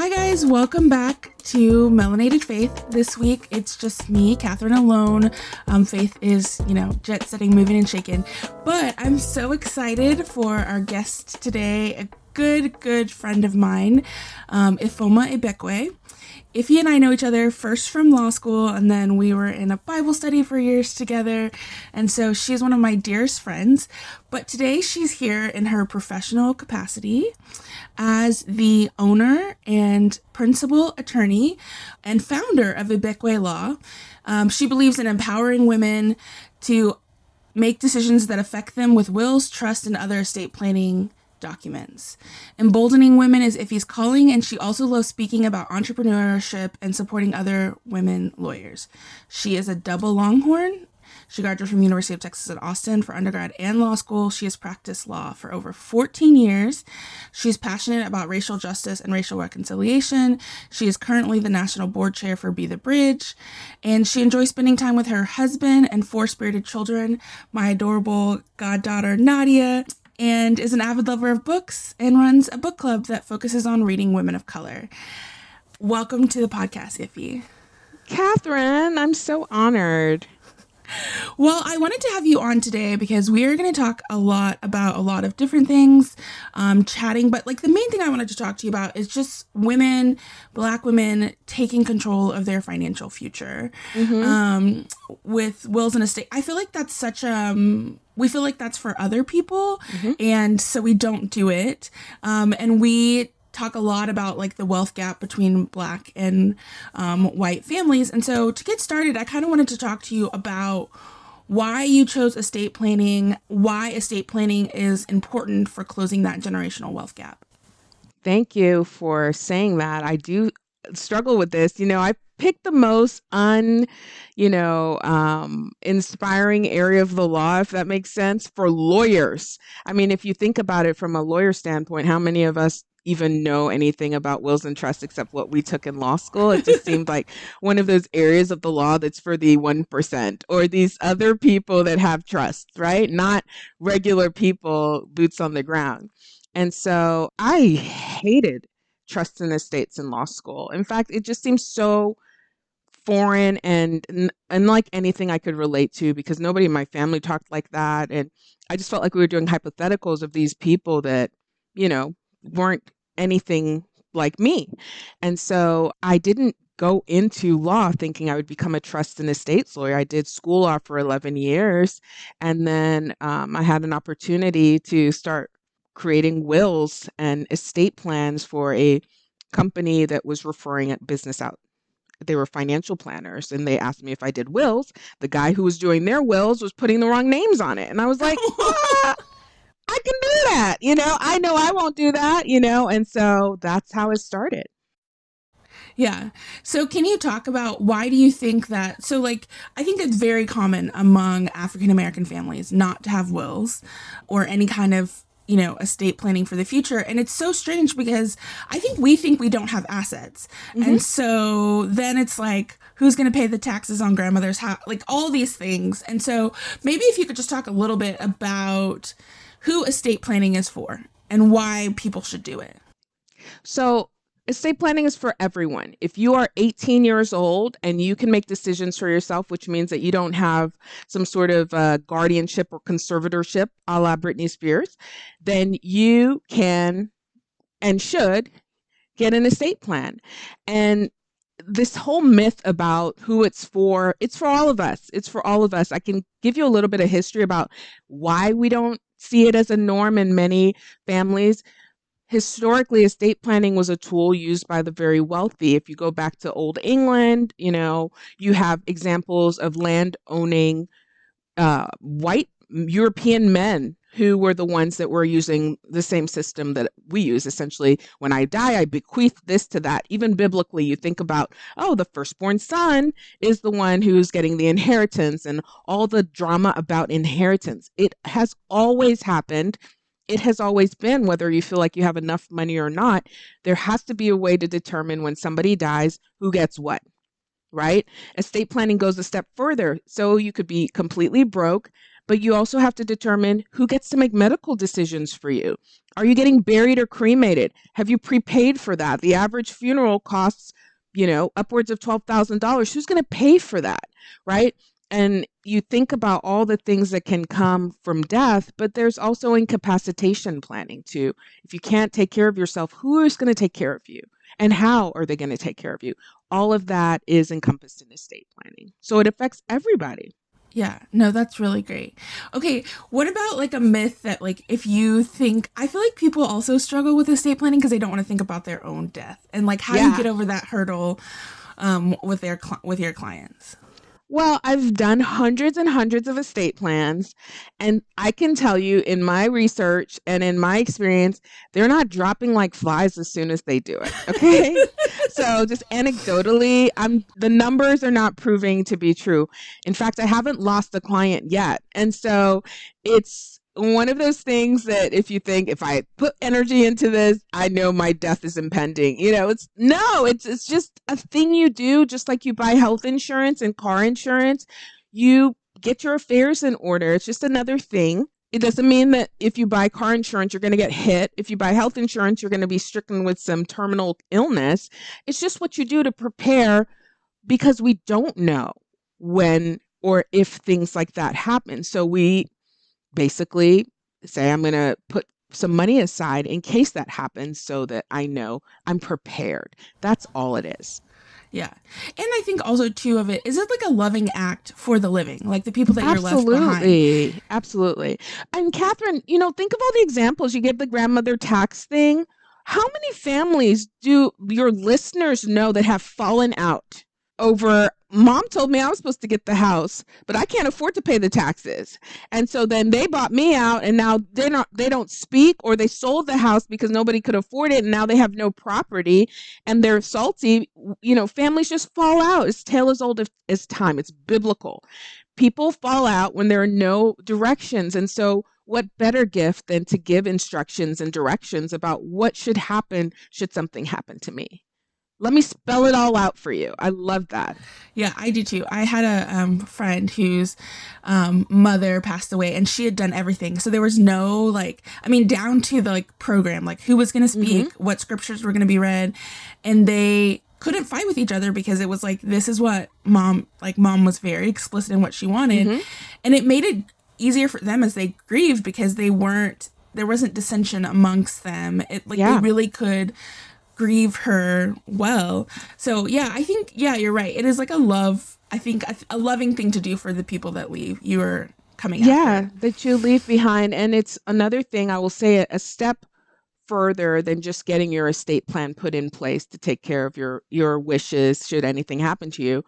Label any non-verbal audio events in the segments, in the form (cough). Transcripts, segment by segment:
Hi, guys, welcome back to Melanated Faith. This week it's just me, Kathryn, alone. Um, Faith is, you know, jet setting, moving, and shaking. But I'm so excited for our guest today, a good, good friend of mine, um, Ifeoma Ibekwe. Iffy and I know each other first from law school, and then we were in a Bible study for years together. And so she's one of my dearest friends. But today she's here in her professional capacity as the owner and principal attorney and founder of Ibekwe Law. Um, she believes in empowering women to make decisions that affect them with wills, trust, and other estate planning documents. Emboldening women is Iffy's calling, and she also loves speaking about entrepreneurship and supporting other women lawyers. She is a double Longhorn. She graduated from University of Texas at Austin for undergrad and law school. She has practiced law for over 14 years. She's passionate about racial justice and racial reconciliation. She is currently the national board chair for Be the Bridge, and she enjoys spending time with her husband and four spirited children, my adorable goddaughter Nadia, and is an avid lover of books and runs a book club that focuses on reading women of color. Welcome to the podcast, Iffy. Kathryn, I'm so honored. Well, I wanted to have you on today because we are going to talk a lot about a lot of different things, um, chatting. But like the main thing I wanted to talk to you about is just women, Black women taking control of their financial future Mm-hmm. um, with wills and estate. I feel like that's such um we feel like that's for other people, Mm-hmm. and so we don't do it. Um, and we talk a lot about like the wealth gap between black and um, white families. And so to get started, I kind of wanted to talk to you about why you chose estate planning, why estate planning is important for closing that generational wealth gap. Thank you for saying that. I do struggle with this. You know, I picked the most un, you know, um, inspiring area of the law, if that makes sense, for lawyers. I mean, if you think about it from a lawyer standpoint, how many of us even know anything about wills and trusts except what we took in law school. It just seemed like one of those areas of the law that's for the 1% or these other people that have trusts, right? Not regular people, boots on the ground. And so I hated trusts and estates in law school. In fact, it just seems so foreign and n- unlike anything I could relate to because nobody in my family talked like that. And I just felt like we were doing hypotheticals of these people that, you know, weren't anything like me. And so I didn't go into law thinking I would become a trust and estates lawyer. I did school law for 11 years. And then um, I had an opportunity to start creating wills and estate plans for a company that was referring at business out. They were financial planners and they asked me if I did wills. The guy who was doing their wills was putting the wrong names on it. And I was like, (laughs) "Ah, I can do that. You know, I know I won't do that, you know, and so that's how it started. Yeah. So can you talk about why do you think that so like I think it's very common among African American families not to have wills or any kind of you know estate planning for the future and it's so strange because i think we think we don't have assets mm-hmm. and so then it's like who's going to pay the taxes on grandmother's house like all these things and so maybe if you could just talk a little bit about who estate planning is for and why people should do it So, estate planning is for everyone. If you are 18 years old and you can make decisions for yourself, which means that you don't have some sort of uh, guardianship or conservatorship a la Britney Spears, then you can and should get an estate plan. And this whole myth about who it's for, it's for all of us. It's for all of us. I can give you a little bit of history about why we don't see it as a norm in many families historically estate planning was a tool used by the very wealthy if you go back to old england you know you have examples of land owning uh, white european men who were the ones that were using the same system that we use essentially. When i die i bequeath this to that. Even biblically you think about oh the firstborn son is the one who's getting the inheritance and all the drama about inheritance. It has always happened. It has always been whether you feel like you have enough money or not there has to be a way to determine when somebody dies who gets what right? Estate planning goes a step further. So you could be completely broke but you also have to determine who gets to make medical decisions for you. Are you getting buried or cremated? Have you prepaid for that? The average funeral costs, you know, upwards of $12,000. Who's going to pay for that, right? And you think about all the things that can come from death, but there's also incapacitation planning too. If you can't take care of yourself, who is going to take care of you? And how are they going to take care of you? All of that is encompassed in estate planning. So it affects everybody. Yeah, no, that's really great. Okay, what about like a myth that like if you think I feel like people also struggle with estate planning because they don't want to think about their own death and like how yeah. you get over that hurdle um, with their cl- with your clients? Well, I've done hundreds and hundreds of estate plans, and I can tell you in my research and in my experience, they're not dropping like flies as soon as they do it. Okay. (laughs) so just anecdotally, I'm the numbers are not proving to be true. In fact, I haven't lost a client yet. And so it's one of those things that if you think if I put energy into this, I know my death is impending. You know, it's no, it's it's just a thing you do just like you buy health insurance and car insurance. You get your affairs in order. It's just another thing. It doesn't mean that if you buy car insurance, you're going to get hit. If you buy health insurance, you're going to be stricken with some terminal illness. It's just what you do to prepare because we don't know when or if things like that happen. So we basically say, I'm going to put some money aside in case that happens so that I know I'm prepared. That's all it is. Yeah. And I think also too of it is it like a loving act for the living, like the people that Absolutely. you're left behind. Absolutely. And Kathryn, you know, think of all the examples. You gave the grandmother tax thing. How many families do your listeners know that have fallen out over mom told me I was supposed to get the house, but I can't afford to pay the taxes. And so then they bought me out and now they don't they don't speak or they sold the house because nobody could afford it and now they have no property and they're salty. You know, families just fall out. It's tale as old as time. It's biblical. People fall out when there are no directions. And so what better gift than to give instructions and directions about what should happen should something happen to me? Let me spell it all out for you. I love that. Yeah, I do too. I had a um, friend whose um, mother passed away, and she had done everything. So there was no like, I mean, down to the like program, like who was going to speak, mm-hmm. what scriptures were going to be read, and they couldn't fight with each other because it was like this is what mom like mom was very explicit in what she wanted, mm-hmm. and it made it easier for them as they grieved because they weren't there wasn't dissension amongst them. It like yeah. they really could grieve her well. So yeah, I think yeah, you're right. It is like a love. I think a, a loving thing to do for the people that leave. You are coming. Yeah, after. that you leave behind, and it's another thing. I will say a step further than just getting your estate plan put in place to take care of your your wishes should anything happen to you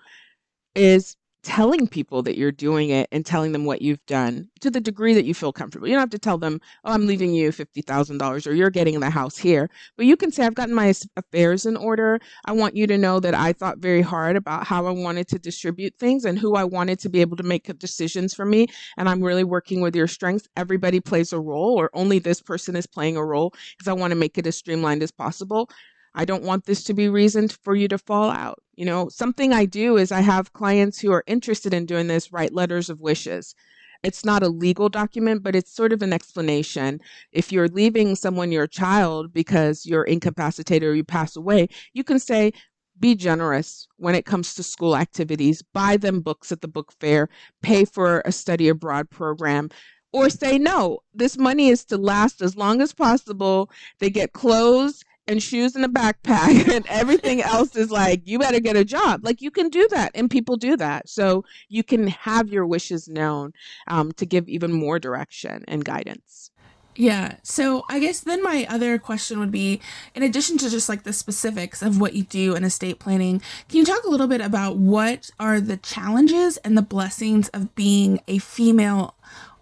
is telling people that you're doing it and telling them what you've done to the degree that you feel comfortable. You don't have to tell them, oh, I'm leaving you $50,000 or you're getting the house here. But you can say, I've gotten my affairs in order. I want you to know that I thought very hard about how I wanted to distribute things and who I wanted to be able to make decisions for me. And I'm really working with your strengths. Everybody plays a role, or only this person is playing a role because I want to make it as streamlined as possible. I don't want this to be reason for you to fall out. You know, something I do is I have clients who are interested in doing this write letters of wishes. It's not a legal document, but it's sort of an explanation. If you're leaving someone your child because you're incapacitated or you pass away, you can say, be generous when it comes to school activities, buy them books at the book fair, pay for a study abroad program, or say, no, this money is to last as long as possible. They get clothes and shoes in a backpack (laughs) and everything else is like you better get a job like you can do that and people do that so you can have your wishes known um, to give even more direction and guidance Yeah. So I guess then my other question would be in addition to just like the specifics of what you do in estate planning, can you talk a little bit about what are the challenges and the blessings of being a female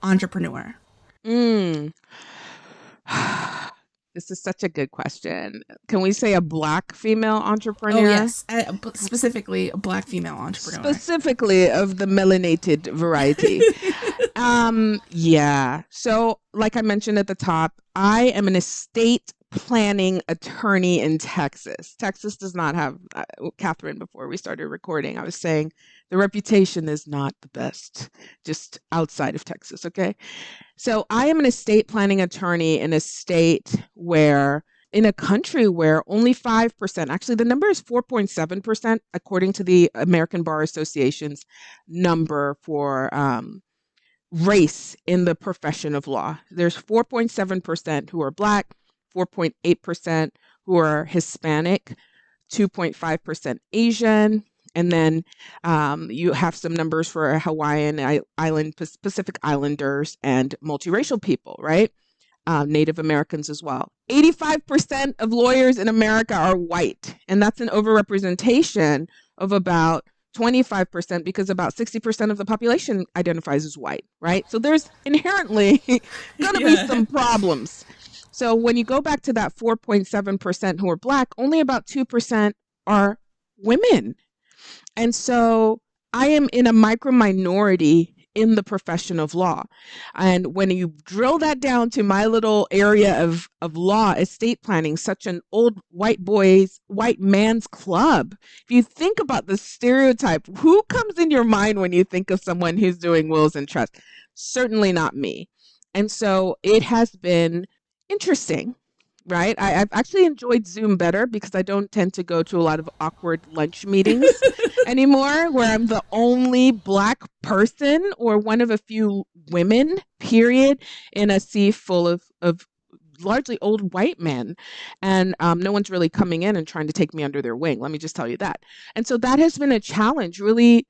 entrepreneur? Mm. (sighs) (sighs) this is such a good question. Can we say a black female entrepreneur? Oh, yes. Uh, specifically, a black female entrepreneur. Specifically of the melanated variety. (laughs) um, yeah. So, like I mentioned at the top, I am an estate planning attorney in Texas. Texas does not have, uh, Kathryn, before we started recording, I was saying the reputation is not the best just outside of Texas, okay? So I am an estate planning attorney in a state where in a country where only 5%, actually the number is 4.7% according to the American Bar Association's number for um, race in the profession of law. There's 4.7% who are black, 4.8% who are Hispanic, 2.5% Asian, and then um, you have some numbers for Hawaiian Island, Pacific Islanders, and multiracial people, right? Uh, Native Americans as well. 85% of lawyers in America are white, and that's an overrepresentation of about 25% because about 60% of the population identifies as white, right? So there's inherently (laughs) going to yeah. be some problems. So when you go back to that 4.7% who are black, only about 2% are women. And so I am in a micro minority in the profession of law. And when you drill that down to my little area of, of law, estate planning, such an old white boys, white man's club, if you think about the stereotype, who comes in your mind when you think of someone who's doing wills and trusts? Certainly not me. And so it has been interesting right? I, have actually enjoyed Zoom better because I don't tend to go to a lot of awkward lunch meetings (laughs) anymore where I'm the only black person or one of a few women, period, in a sea full of, of largely old white men. And um, no one's really coming in and trying to take me under their wing. Let me just tell you that. And so that has been a challenge, really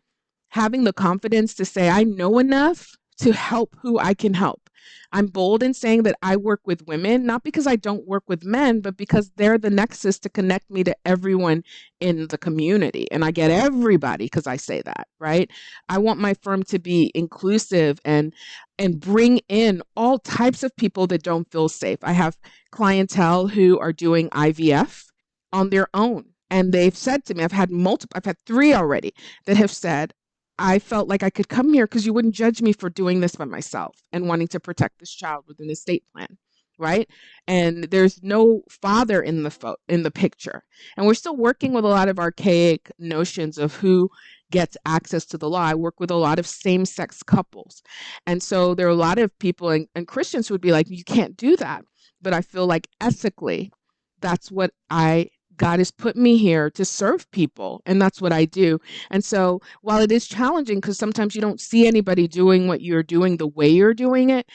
having the confidence to say, I know enough to help who I can help. I'm bold in saying that I work with women, not because I don't work with men, but because they're the nexus to connect me to everyone in the community. And I get everybody because I say that, right? I want my firm to be inclusive and and bring in all types of people that don't feel safe. I have clientele who are doing IVF on their own. And they've said to me, I've had multiple, I've had three already that have said, I felt like I could come here because you wouldn't judge me for doing this by myself and wanting to protect this child with an estate plan, right? And there's no father in the fo- in the picture, and we're still working with a lot of archaic notions of who gets access to the law. I work with a lot of same-sex couples, and so there are a lot of people and, and Christians who would be like, "You can't do that," but I feel like ethically, that's what I God has put me here to serve people, and that's what I do. And so, while it is challenging because sometimes you don't see anybody doing what you're doing the way you're doing it,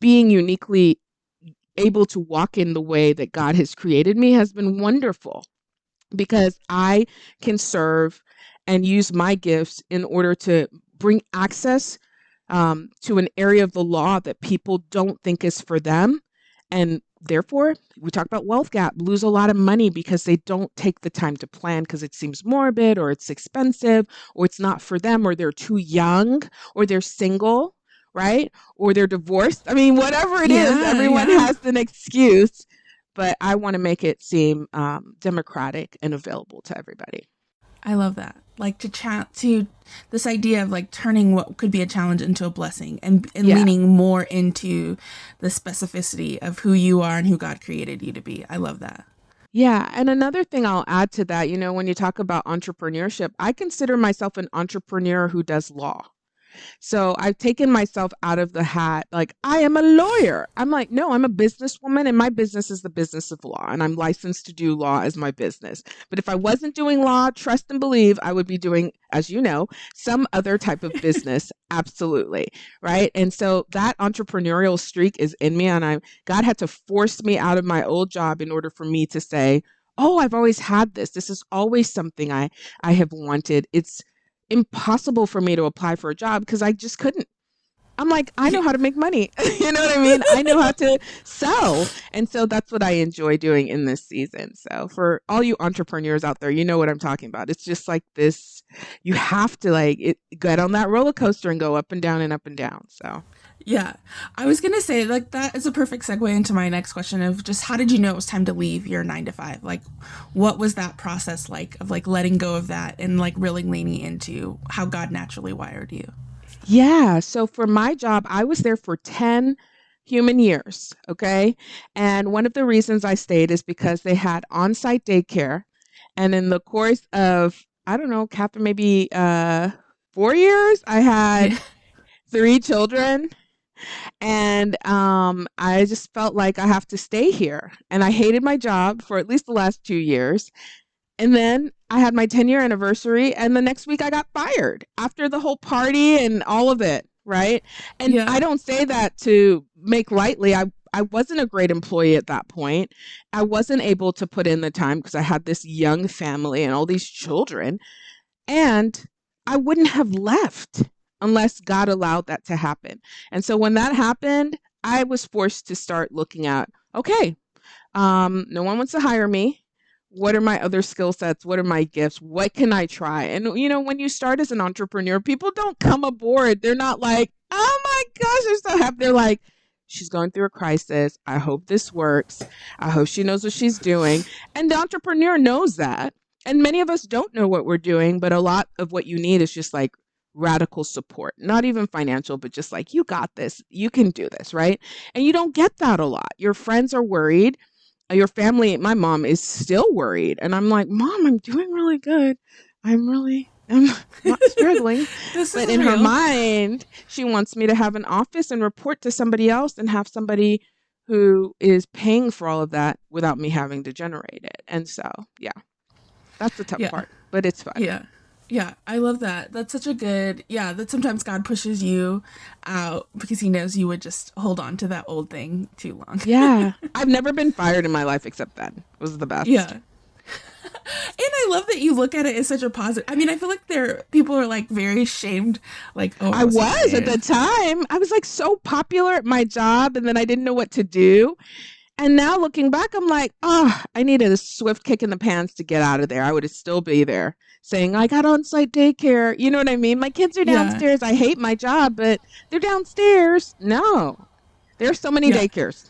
being uniquely able to walk in the way that God has created me has been wonderful because I can serve and use my gifts in order to bring access um, to an area of the law that people don't think is for them and therefore, we talk about wealth gap, lose a lot of money because they don't take the time to plan because it seems morbid or it's expensive or it's not for them or they're too young or they're single, right? Or they're divorced. I mean, whatever it yeah, is, everyone yeah. has an excuse. But I want to make it seem um, democratic and available to everybody. I love that. Like to chat to this idea of like turning what could be a challenge into a blessing and, and yeah. leaning more into the specificity of who you are and who God created you to be. I love that. Yeah. And another thing I'll add to that, you know, when you talk about entrepreneurship, I consider myself an entrepreneur who does law. So I've taken myself out of the hat. Like, I am a lawyer. I'm like, no, I'm a businesswoman, and my business is the business of law, and I'm licensed to do law as my business. But if I wasn't doing law, trust and believe, I would be doing, as you know, some other type of (laughs) business. Absolutely. Right. And so that entrepreneurial streak is in me, and I, God had to force me out of my old job in order for me to say, oh i've always had this this is always something i i have wanted it's impossible for me to apply for a job because I just couldn't. I'm like, I know how to make money. (laughs) you know what I mean? I know how to sell. And so that's what I enjoy doing in this season. So for all you entrepreneurs out there, you know what I'm talking about. It's just like this you have to like it, get on that roller coaster and go up and down and up and down. So yeah. I was going to say, like, that is a perfect segue into my next question of just how did you know it was time to leave your nine to five? Like, what was that process like of like letting go of that and like really leaning into how God naturally wired you? Yeah. So for my job, I was there for 10 human years. Okay. And one of the reasons I stayed is because they had on site daycare. And in the course of, I don't know, Kathryn, maybe uh, four years, I had (laughs) three children and um, I just felt like I have to stay here. And I hated my job for at least the last two years. And then I had my 10 year anniversary, and the next week I got fired after the whole party and all of it. Right. And yeah. I don't say that to make lightly. I, I wasn't a great employee at that point. I wasn't able to put in the time because I had this young family and all these children. And I wouldn't have left unless God allowed that to happen. And so when that happened, I was forced to start looking at okay, um, no one wants to hire me. What are my other skill sets? What are my gifts? What can I try? And, you know, when you start as an entrepreneur, people don't come aboard. They're not like, oh my gosh, they're so happy. They're like, she's going through a crisis. I hope this works. I hope she knows what she's doing. And the entrepreneur knows that. And many of us don't know what we're doing, but a lot of what you need is just like radical support, not even financial, but just like, you got this, you can do this, right? And you don't get that a lot. Your friends are worried. Uh, your family, my mom is still worried. And I'm like, Mom, I'm doing really good. I'm really, I'm (laughs) not struggling. (laughs) but in real. her mind, she wants me to have an office and report to somebody else and have somebody who is paying for all of that without me having to generate it. And so, yeah, that's the tough yeah. part, but it's fun. Yeah. Yeah, I love that. That's such a good, yeah, that sometimes God pushes you out because he knows you would just hold on to that old thing too long. (laughs) yeah. I've never been fired in my life except that. Was the best. Yeah. (laughs) and I love that you look at it as such a positive. I mean, I feel like there people are like very shamed. Like, oh, I was at the time. I was like so popular at my job, and then I didn't know what to do. And now looking back, I'm like, oh, I needed a swift kick in the pants to get out of there. I would still be there saying, I got on site daycare. You know what I mean? My kids are downstairs. Yeah. I hate my job, but they're downstairs. No, there's so many yeah. daycares.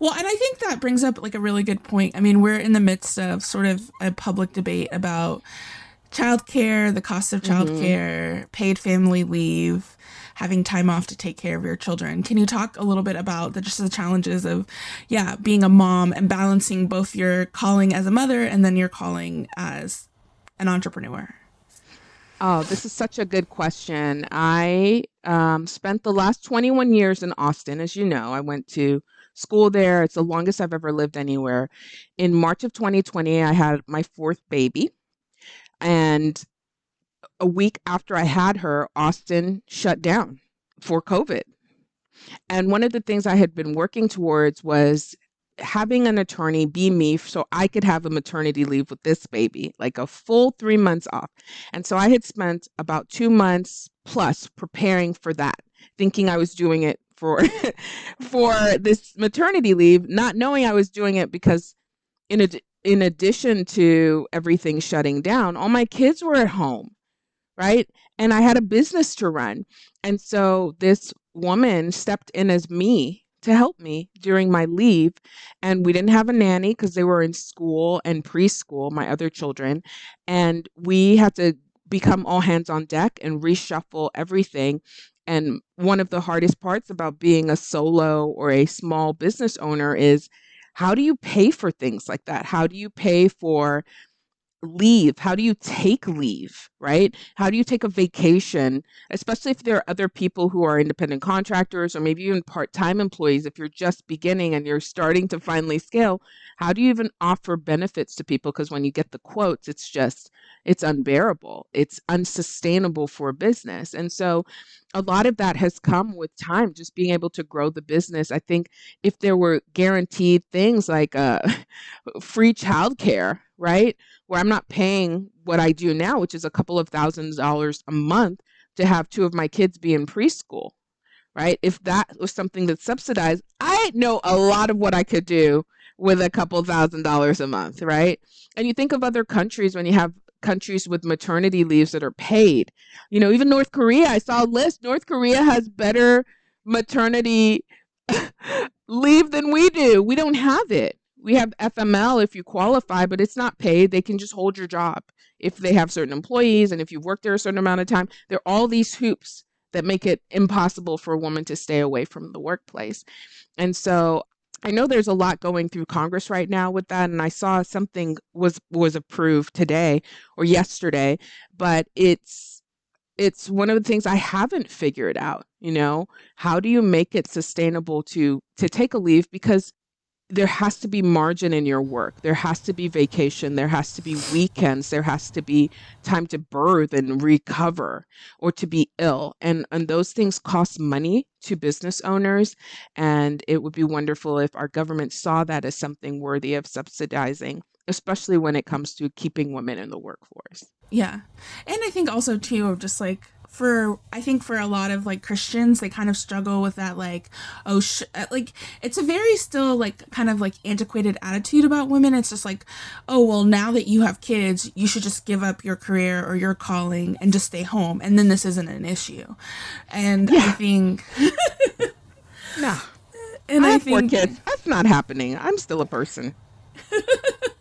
Well, and I think that brings up like a really good point. I mean, we're in the midst of sort of a public debate about childcare, the cost of childcare, mm-hmm. paid family leave, having time off to take care of your children. Can you talk a little bit about the, just the challenges of, yeah, being a mom and balancing both your calling as a mother and then your calling as an entrepreneur? Oh, this is such a good question. I um, spent the last 21 years in Austin, as you know. I went to school there. It's the longest I've ever lived anywhere. In March of 2020, I had my fourth baby. And a week after I had her, Austin shut down for COVID. And one of the things I had been working towards was having an attorney be me so I could have a maternity leave with this baby, like a full three months off. And so I had spent about two months plus preparing for that, thinking I was doing it for (laughs) for this maternity leave, not knowing I was doing it because in in addition to everything shutting down, all my kids were at home, right? And I had a business to run. And so this woman stepped in as me to help me during my leave. And we didn't have a nanny because they were in school and preschool, my other children. And we had to become all hands on deck and reshuffle everything. And one of the hardest parts about being a solo or a small business owner is how do you pay for things like that? How do you pay for leave? How do you take leave, right? How do you take a vacation, especially if there are other people who are independent contractors or maybe even part time employees? If you're just beginning and you're starting to finally scale, how do you even offer benefits to people? Because when you get the quotes, it's just, it's unbearable, it's unsustainable for business. And so, a lot of that has come with time, just being able to grow the business. I think if there were guaranteed things like uh, (laughs) free childcare, right? Where I'm not paying what I do now, which is a couple of thousand dollars a month to have two of my kids be in preschool, right? If that was something that's subsidized, I know a lot of what I could do with a couple thousand dollars a month, right? And you think of other countries when you have countries with maternity leaves that are paid. You know, even North Korea, I saw a list. North Korea has better maternity (laughs) leave than we do. We don't have it we have FML if you qualify, but it's not paid. They can just hold your job if they have certain employees and if you've worked there a certain amount of time. There are all these hoops that make it impossible for a woman to stay away from the workplace. And so I know there's a lot going through Congress right now with that, and I saw something was was approved today or yesterday, but it's it's one of the things I haven't figured out. You know, how do you make it sustainable to to take a leave because there has to be margin in your work. There has to be vacation. There has to be weekends. There has to be time to birth and recover or to be ill. And, and those things cost money to business owners. And it would be wonderful if our government saw that as something worthy of subsidizing, especially when it comes to keeping women in the workforce. Yeah. And I think also, too, of just like, for I think for a lot of like Christians, they kind of struggle with that like oh sh-, uh, like it's a very still like kind of like antiquated attitude about women. It's just like oh well now that you have kids, you should just give up your career or your calling and just stay home, and then this isn't an issue. And yeah. I think (laughs) no, and I, I have think, four kids. That's not happening. I'm still a person. (laughs)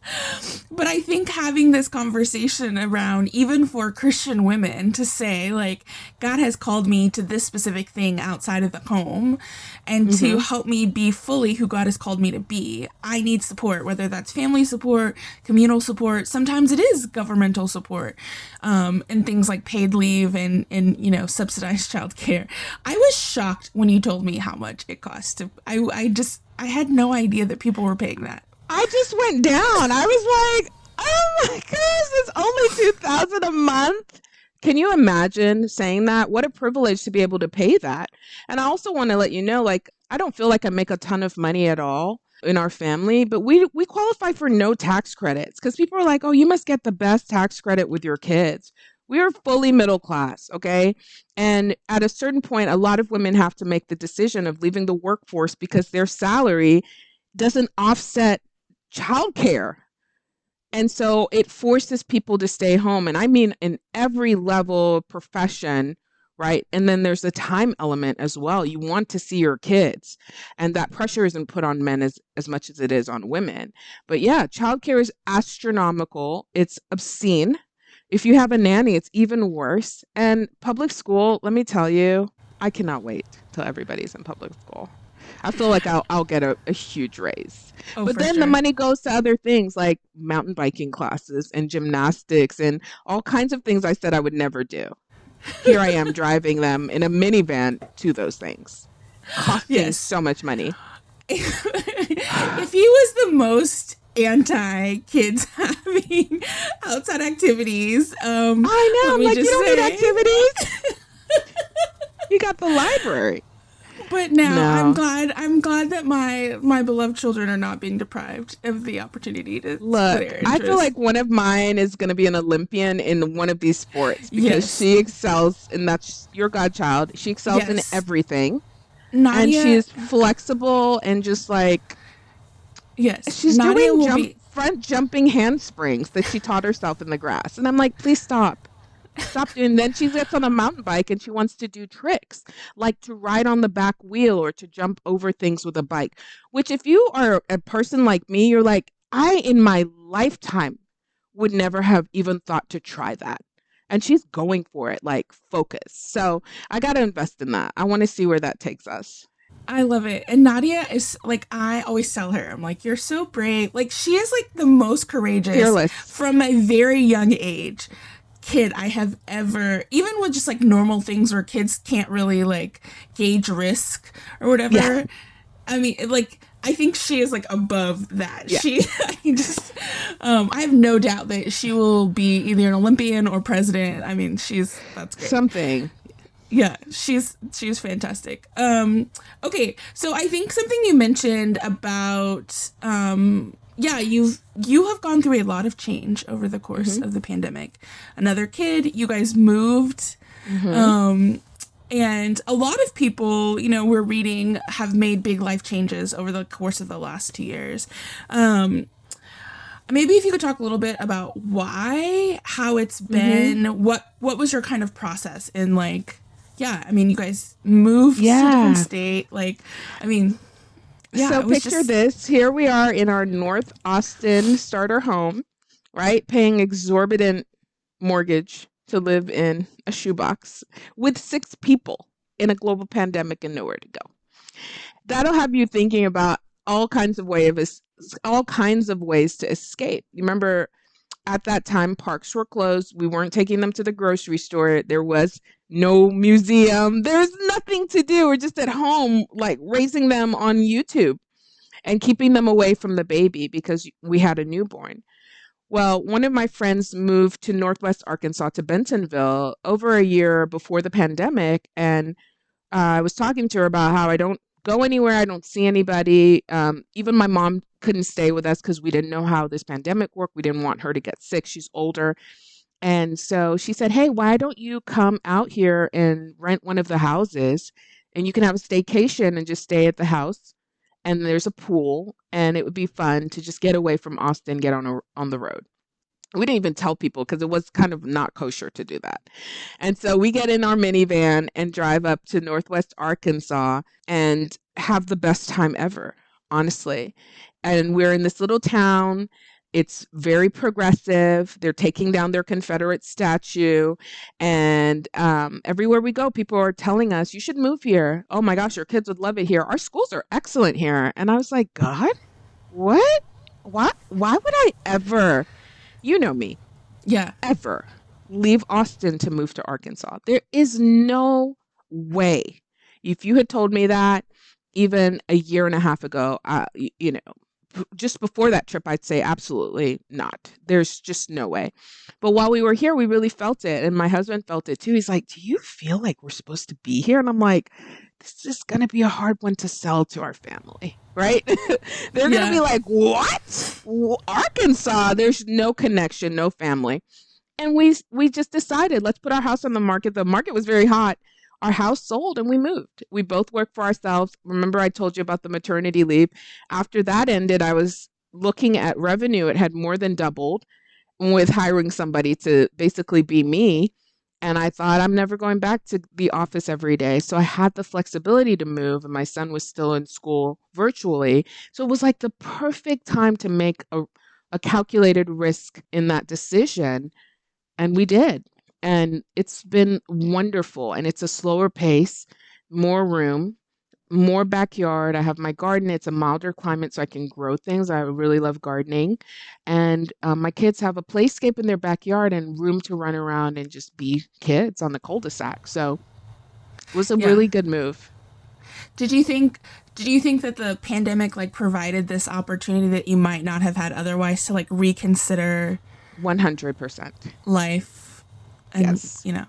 but I think having this conversation around, even for Christian women, to say, like, God has called me to this specific thing outside of the home and mm-hmm. to help me be fully who God has called me to be, I need support, whether that's family support, communal support. Sometimes it is governmental support um, and things like paid leave and, and you know, subsidized childcare. I was shocked when you told me how much it costs to, I, I just, I had no idea that people were paying that. I just went down. I was like, oh my goodness, it's only 2000 a month. Can you imagine saying that? What a privilege to be able to pay that. And I also want to let you know like I don't feel like I make a ton of money at all in our family, but we we qualify for no tax credits cuz people are like, "Oh, you must get the best tax credit with your kids." We are fully middle class, okay? And at a certain point, a lot of women have to make the decision of leaving the workforce because their salary doesn't offset childcare. And so it forces people to stay home. And I mean, in every level profession, right? And then there's the time element as well. You want to see your kids, and that pressure isn't put on men as, as much as it is on women. But yeah, childcare is astronomical, it's obscene. If you have a nanny, it's even worse. And public school, let me tell you, I cannot wait till everybody's in public school. I feel like I'll, I'll get a, a huge raise. Oh, but then sure. the money goes to other things like mountain biking classes and gymnastics and all kinds of things I said I would never do. Here I am (laughs) driving them in a minivan to those things, costing yes. so much money. if he was the most anti kids (laughs) having outside activities, um, I know, I'm like you don't say... need activities. (laughs) you got the library but now no. I'm glad I'm glad that my my beloved children are not being deprived of the opportunity to look. I feel like one of mine is going to be an Olympian in one of these sports because yes. she excels, and that's your godchild. She excels yes. in everything, Nadia, and she's flexible and just like yes, she's Nadia doing jump, be... front jumping handsprings that she taught herself in the grass, and I'm like, please stop stop doing then she gets on a mountain bike and she wants to do tricks like to ride on the back wheel or to jump over things with a bike which if you are a person like me you're like i in my lifetime would never have even thought to try that and she's going for it like focus so i got to invest in that i want to see where that takes us I love it. And Nadia is like, I always tell her, I'm like, you're so brave. Like, she is like the most courageous Fearless. from a very young age kid I have ever, even with just like normal things where kids can't really like gauge risk or whatever. Yeah. I mean, like, I think she is like above that. Yeah. She, (laughs) I just, um, I have no doubt that she will be either an Olympian or president. I mean, she's, that's great Something. yeah she's she's fantastic um okay so i think something you mentioned about um yeah you've you have gone through a lot of change over the course of the pandemic. Another kid you guys moved um and a lot of people you know we're reading have made big life changes over the course of the last two years. Um maybe if you could talk a little bit about why how it's been what what was your kind of process in like yeah i mean you guys moved to a Yeah. different state like i mean yeah so picture just- this. Here we are in our North Austin starter home, right? Paying exorbitant mortgage to live in a shoebox with six people in a global pandemic and nowhere to go. That'll have you thinking about all kinds of way of es- all kinds of ways to escape. You remember at that time parks were closed. We weren't taking them to the grocery store. There was no museum. There's nothing to do. We're just at home, like raising them on YouTube and keeping them away from the baby because we had a newborn. Well, one of my friends moved to Northwest Arkansas to Bentonville over a year before the pandemic. And uh, I was talking to her about how I don't go anywhere, I don't see anybody. Um, even my mom couldn't stay with us because we didn't know how this pandemic worked. We didn't want her to get sick. She's older. And so she said, Hey, why don't you come out here and rent one of the houses and you can have a staycation and just stay at the house? And there's a pool and it would be fun to just get away from Austin, get on a, on the road. We didn't even tell people because it was kind of not kosher to do that. And so we get in our minivan and drive up to Northwest Arkansas and have the best time ever, honestly. And we're in this little town. It's very progressive. They're taking down their Confederate statue. And um, everywhere we go, people are telling us, you should move here. Oh my gosh, your kids would love it here. Our schools are excellent here. And I was like, God, what? Why, why would I ever, you know me, yeah ever leave Austin to move to Arkansas. There is no way. If you had told me that even a year and a half ago, uh, you know, just before that trip, I'd say absolutely not. There's just no way. But while we were here, we really felt it. And my husband felt it too. He's like, Do you feel like we're supposed to be here? And I'm like, This is going to be a hard one to sell to our family, right? (laughs) They're going to be like, What? Arkansas? There's no connection, no family and we we just decided let's put our house on the market the market was very hot our house sold and we moved. We both worked for ourselves. Remember i told you about the maternity leave? After that ended i was looking at revenue. It had more than doubled with hiring somebody to basically be me. And i thought i'm never going back to the office every day. So i had the flexibility to move and my son was still in school virtually. So it was like the perfect time to make a, a calculated risk in that decision. And we did and it's been wonderful and it's a slower pace more room more backyard i have my garden it's a milder climate so i can grow things i really love gardening and um, my kids have a playscape in their backyard and room to run around and just be kids on the cul-de-sac so it was a Yeah. really good move. Did you think did you think that the pandemic like provided this opportunity that you might not have had otherwise to like reconsider 100% life and Yes. you know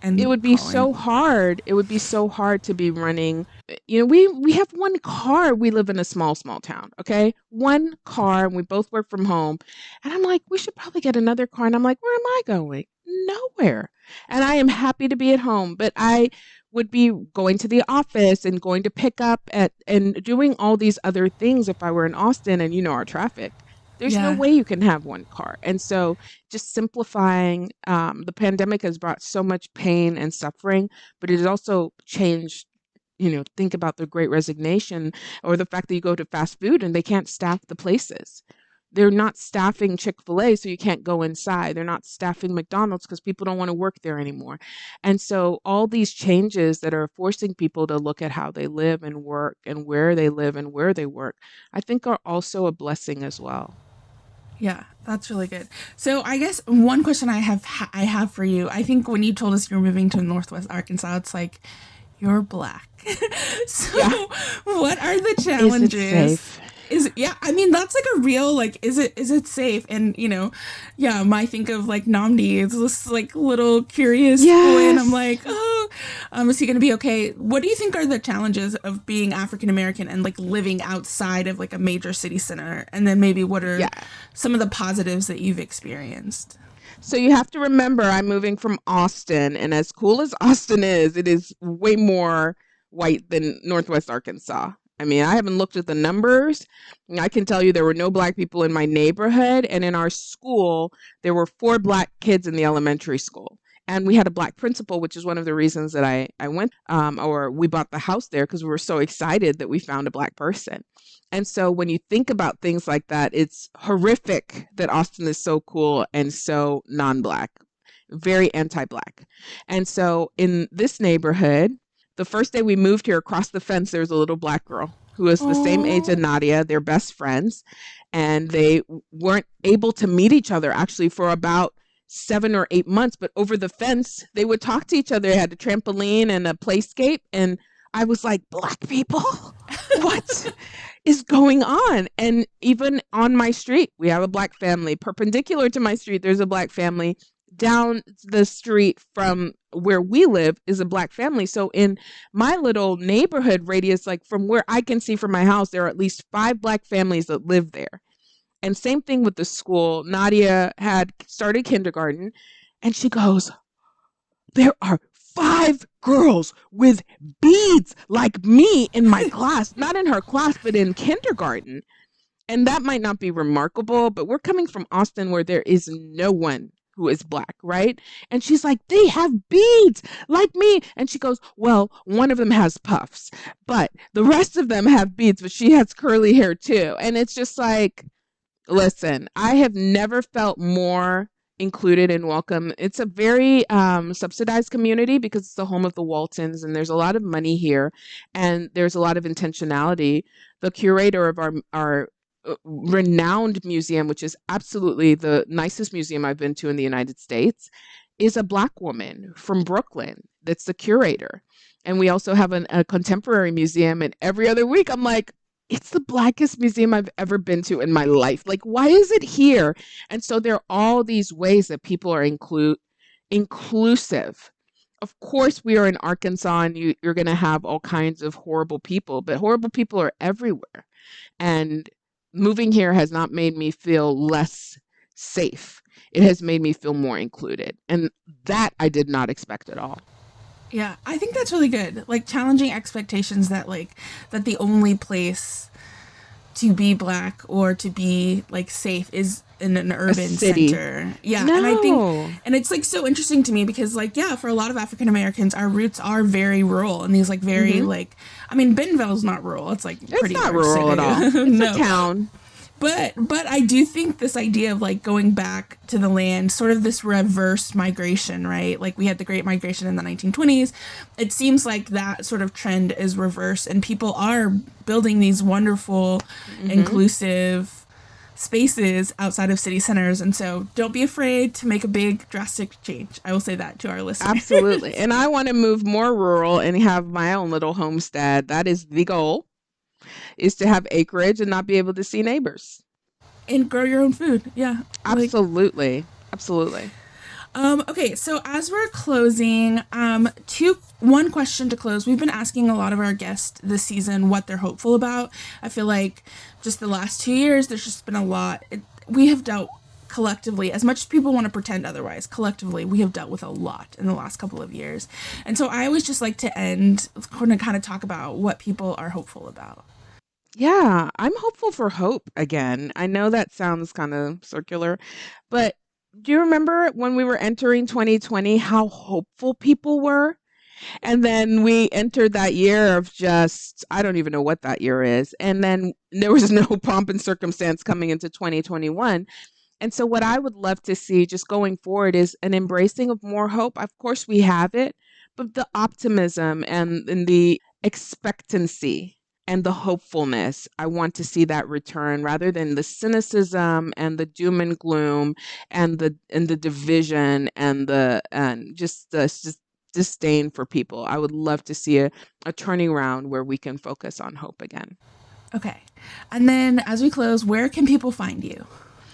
and it would be calling. so hard. It would be so hard to be running. You know we we have one car. We live in a small small town okay? One car and we both work from home. And i'm like we should probably get another car. And i'm like where am i going? Nowhere. And i am happy to be at home but i would be going to the office and going to pick up at and doing all these other things if i were in austin and you know our traffic there's Yeah. no way you can have one car and so just simplifying um, the pandemic has brought so much pain and suffering but it has also changed you know think about the great resignation or the fact that you go to fast food and they can't staff the places they're not staffing Chick-fil-A so you can't go inside. They're not staffing McDonald's because people don't want to work there anymore. And so all these changes that are forcing people to look at how they live and work and where they live and where they work, I think are also a blessing as well. Yeah, that's really good. So I guess one question I have I have for you. I think when you told us you're moving to Northwest Arkansas, it's like you're black. (laughs) so yeah. what are the challenges? Is yeah, I mean that's like a real like is it is it safe? And you know, yeah, my think of like Nnamdi is this like little curious yes. boy, and I'm like, oh, um, is he gonna be okay? What do you think are the challenges of being African American and like living outside of like a major city center? And then maybe what are yeah. some of the positives that you've experienced? So you have to remember, I'm moving from Austin, and as cool as Austin is, it is way more white than Northwest Arkansas. I mean, I haven't looked at the numbers. I can tell you there were no black people in my neighborhood. And in our school, there were four black kids in the elementary school. And we had a black principal, which is one of the reasons that I, I went um, or we bought the house there because we were so excited that we found a black person. And so when you think about things like that, it's horrific that Austin is so cool and so non black, very anti black. And so in this neighborhood, the first day we moved here across the fence, there was a little black girl who was the same age as oh. Nadia. They're best friends. And they weren't able to meet each other actually for about seven or eight months. But over the fence, they would talk to each other. They had a trampoline and a playscape. And I was like, Black people? (laughs) what is going on? And even on my street, we have a black family. Perpendicular to my street, there's a black family down the street from where we live is a black family. So in my little neighborhood radius, like from where I can see from my house, there are at least five black families that live there. And same thing with the school. Nadia had started kindergarten and she goes, There are five girls with beads like me in my (laughs) class, not in her class, but in kindergarten. And that might not be remarkable, but we're coming from Austin where there is no one who is black, right? And she's like, they have beads like me. And she goes, well, one of them has puffs, but the rest of them have beads, but she has curly hair too. And it's just like, listen, I have never felt more included and welcome. It's a very um, subsidized community because it's the home of the Waltons and there's a lot of money here and there's a lot of intentionality. The curator of our, our Uh, renowned museum, which is absolutely the nicest museum I've been to in the United States, is a black woman from Brooklyn that's the curator. And we also have an, a contemporary museum. And every other week, I'm like, it's the blackest museum I've ever been to in my life. Like, why is it here? And so there are all these ways that people are inclusive. Of course, we are in Arkansas, and you, you're going to have all kinds of horrible people, but horrible people are everywhere. And moving here has not made me feel less safe. It has made me feel more included. And that I did not expect at all. Yeah, I think that's really good. Like challenging expectations that like that the only place to be black or to be like safe is in an urban center. Yeah. No. And I think and it's like so interesting to me because like yeah, for a lot of African Americans our roots are very rural and these like very mm-hmm. like I mean Bentonville's not rural. It's like it's pretty not rural city. at all. (laughs) It's no. a town but but I do think this idea of like going back to the land, sort of this reverse migration, right? Like we had the Great Migration in the 1920s. It seems like that sort of trend is reversed, and people are building these wonderful, mm-hmm. inclusive spaces outside of city centers. And so don't be afraid to make a big drastic change. I will say that to our listeners. Absolutely. (laughs) and I want to move more rural and have my own little homestead. That is the goal is to have acreage and not be able to see neighbors and grow your own food. Yeah, absolutely, like, absolutely. Um, okay, so as we're closing, um, two one question to close. We've been asking a lot of our guests this season what they're hopeful about. I feel like just the last two years, there's just been a lot. It, we have dealt collectively, as much as people want to pretend otherwise, collectively, we have dealt with a lot in the last couple of years. And so I always just like to end, kind of, kind of talk about what people are hopeful about. Yeah, I'm hopeful for hope again. I know that sounds kind of circular, but do you remember when we were entering 2020 how hopeful people were? And then we entered that year of just, I don't even know what that year is. And then there was (laughs) no pomp and circumstance coming into 2021. And so, what I would love to see just going forward is an embracing of more hope. Of course, we have it, but the optimism and, and the expectancy and the hopefulness. I want to see that return rather than the cynicism and the doom and gloom and the and the division and the and just uh, the just disdain for people. I would love to see a, a turning around where we can focus on hope again. Okay. And then as we close, where can people find you?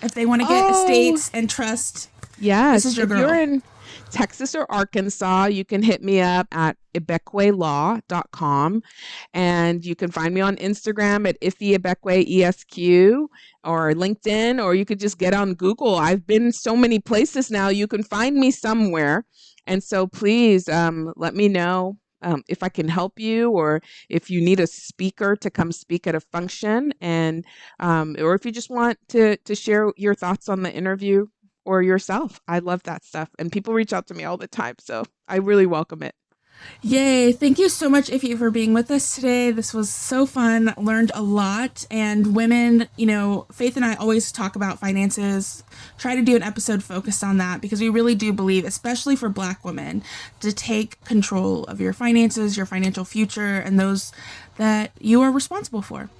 If they want to get Oh. estates and trust, Yes. This is your if girl. you're in Texas or Arkansas, you can hit me up at ibekwelaw.com and you can find me on Instagram at Iffy or LinkedIn or you could just get on Google. I've been so many places now. You can find me somewhere. And so please um, let me know um, if I can help you or if you need a speaker to come speak at a function and um, or if you just want to to share your thoughts on the interview or yourself. I love that stuff. And people reach out to me all the time. So I really welcome it. Yay. Thank you so much, Iffy, for being with us today. This was so fun. Learned a lot. And women, you know, Faith and I always talk about finances, try to do an episode focused on that because we really do believe, especially for Black women, to take control of your finances, your financial future, and those that you are responsible for.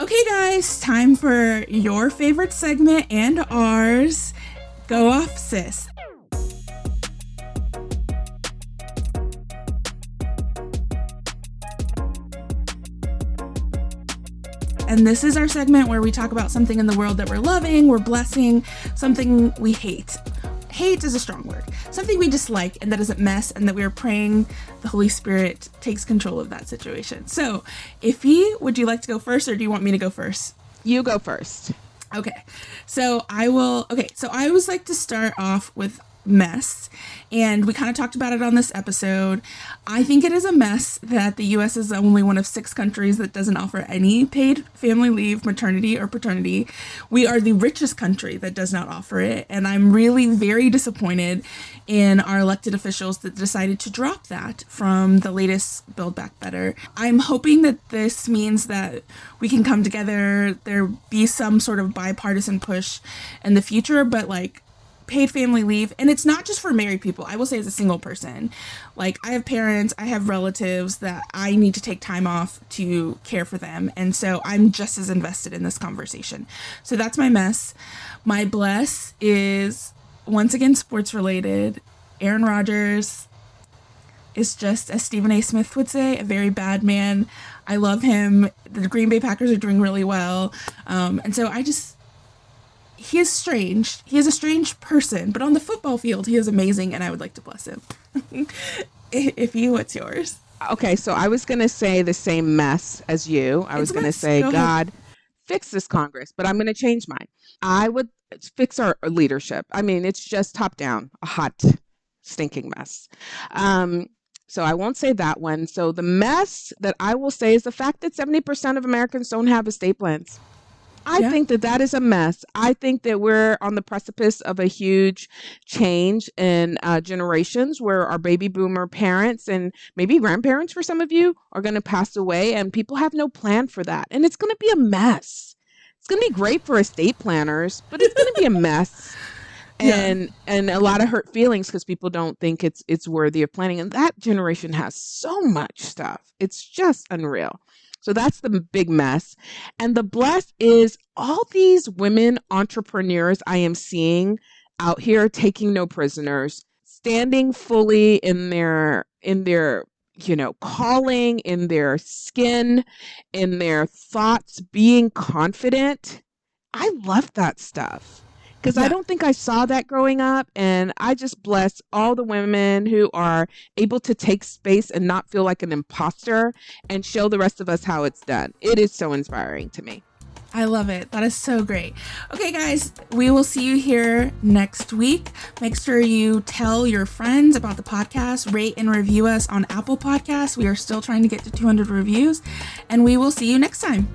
Okay, guys, time for your favorite segment and ours. Go off, sis. And this is our segment where we talk about something in the world that we're loving, we're blessing, something we hate. Hate is a strong word. Something we dislike and that isn't mess, and that we are praying the Holy Spirit takes control of that situation. So, Iffy, would you like to go first, or do you want me to go first? You go first. Okay. So I will okay, so I always like to start off with mess and we kind of talked about it on this episode. I think it is a mess that the US is the only one of 6 countries that doesn't offer any paid family leave, maternity or paternity. We are the richest country that does not offer it and I'm really very disappointed in our elected officials that decided to drop that from the latest Build Back Better. I'm hoping that this means that we can come together, there be some sort of bipartisan push in the future, but like paid family leave and it's not just for married people. I will say as a single person like i have parents i have relatives that i need to take time off to care for them and so i'm just as invested in this conversation. So that's my mess. My bless is once again sports related aaron rodgers is just as stephen a. Smith would say a very bad man. I love him. The green bay packers are doing really well. Um, and so i just he is strange. He is a strange person, but on the football field, he is amazing, and I would like to bless him. (laughs) if you, what's yours? Okay, so I was going to say the same mess as you. I It's was going to say, Go. God, fix this Congress, but I'm going to change mine. I would fix our leadership. I mean, it's just top down, a hot, stinking mess. Um, so I won't say that one. So the mess that I will say is the fact that 70% of Americans don't have estate plans. I Yeah. think that that is a mess. I think that we're on the precipice of a huge change in uh, generations where our baby boomer parents and maybe grandparents for some of you are going to pass away and people have no plan for that. And it's going to be a mess. It's going to be great for estate planners, but it's going to be a mess. (laughs) Yeah. And and a lot of hurt feelings because people don't think it's it's worthy of planning. And that generation has so much stuff. It's just unreal. So that's the big mess. And the bless is all these women entrepreneurs I am seeing out here taking no prisoners, standing fully in their in their you know calling in their skin in their thoughts being confident i love that stuff because i don't think i saw that growing up and i just bless all the women who are able to take space and not feel like an imposter and show the rest of us how it's done it is so inspiring to me I love it. That is so great. Okay, guys, we will see you here next week. Make sure you tell your friends about the podcast, rate and review us on Apple Podcasts. We are still trying to get to 200 reviews, and we will see you next time.